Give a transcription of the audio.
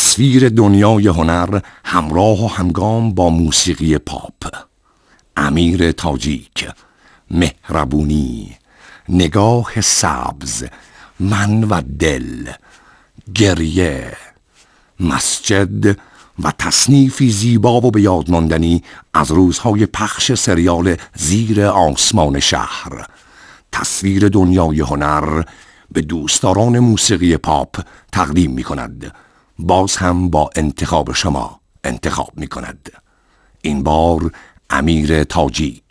تصویر دنیای هنر همراه و همگام با موسیقی پاپ. امیر تاجیک مهربونی نگاه سبز من و دل گریه مسجد و تصنیفی زیبا و به یاد ماندنی از روزهای پخش سریال زیر آسمان شهر. تصویر دنیای هنر به دوستداران موسیقی پاپ تقدیم می کند باز هم با انتخاب شما انتخاب می کند این بار امیر تاجیک